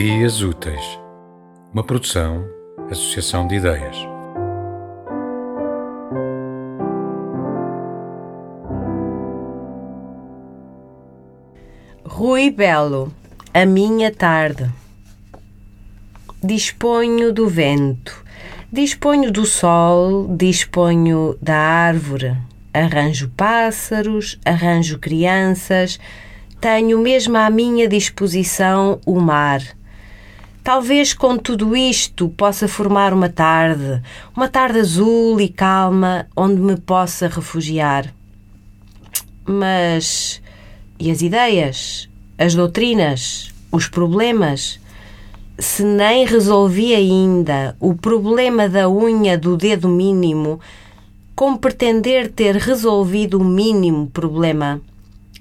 Ideias Úteis, uma produção, associação de ideias. Rui Belo, a minha tarde. Disponho do vento, disponho do sol, disponho da árvore, arranjo pássaros, arranjo crianças, tenho mesmo à minha disposição o mar. Talvez com tudo isto possa formar uma tarde, uma tarde azul e calma onde me possa refugiar. Mas e as ideias, as doutrinas, os problemas? Se nem resolvi ainda o problema da unha do dedo mínimo, como pretender ter resolvido o mínimo problema?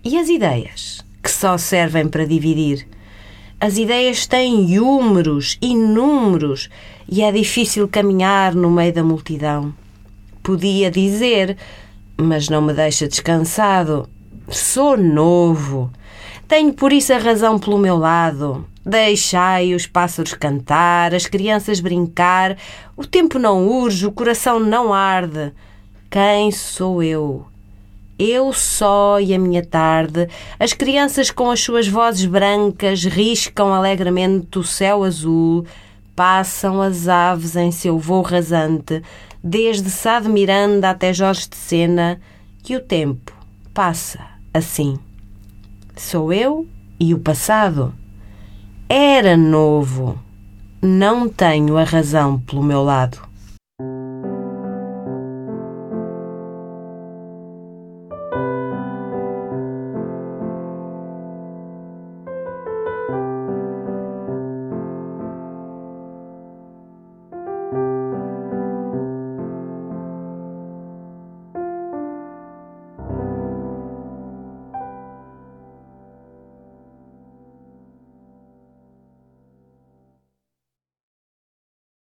E as ideias, que só servem para dividir? As ideias têm números e números e é difícil caminhar no meio da multidão. Podia dizer, mas não me deixa descansado. Sou novo. Tenho por isso a razão pelo meu lado. Deixai os pássaros cantar, as crianças brincar. O tempo não urge, o coração não arde. Quem sou eu? Eu só e a minha tarde, as crianças com as suas vozes brancas riscam alegremente o céu azul, passam as aves em seu voo rasante, desde Sá de Miranda até Jorge de Sena, e o tempo passa assim. Sou eu e o passado. Era novo. Não tenho a razão pelo meu lado.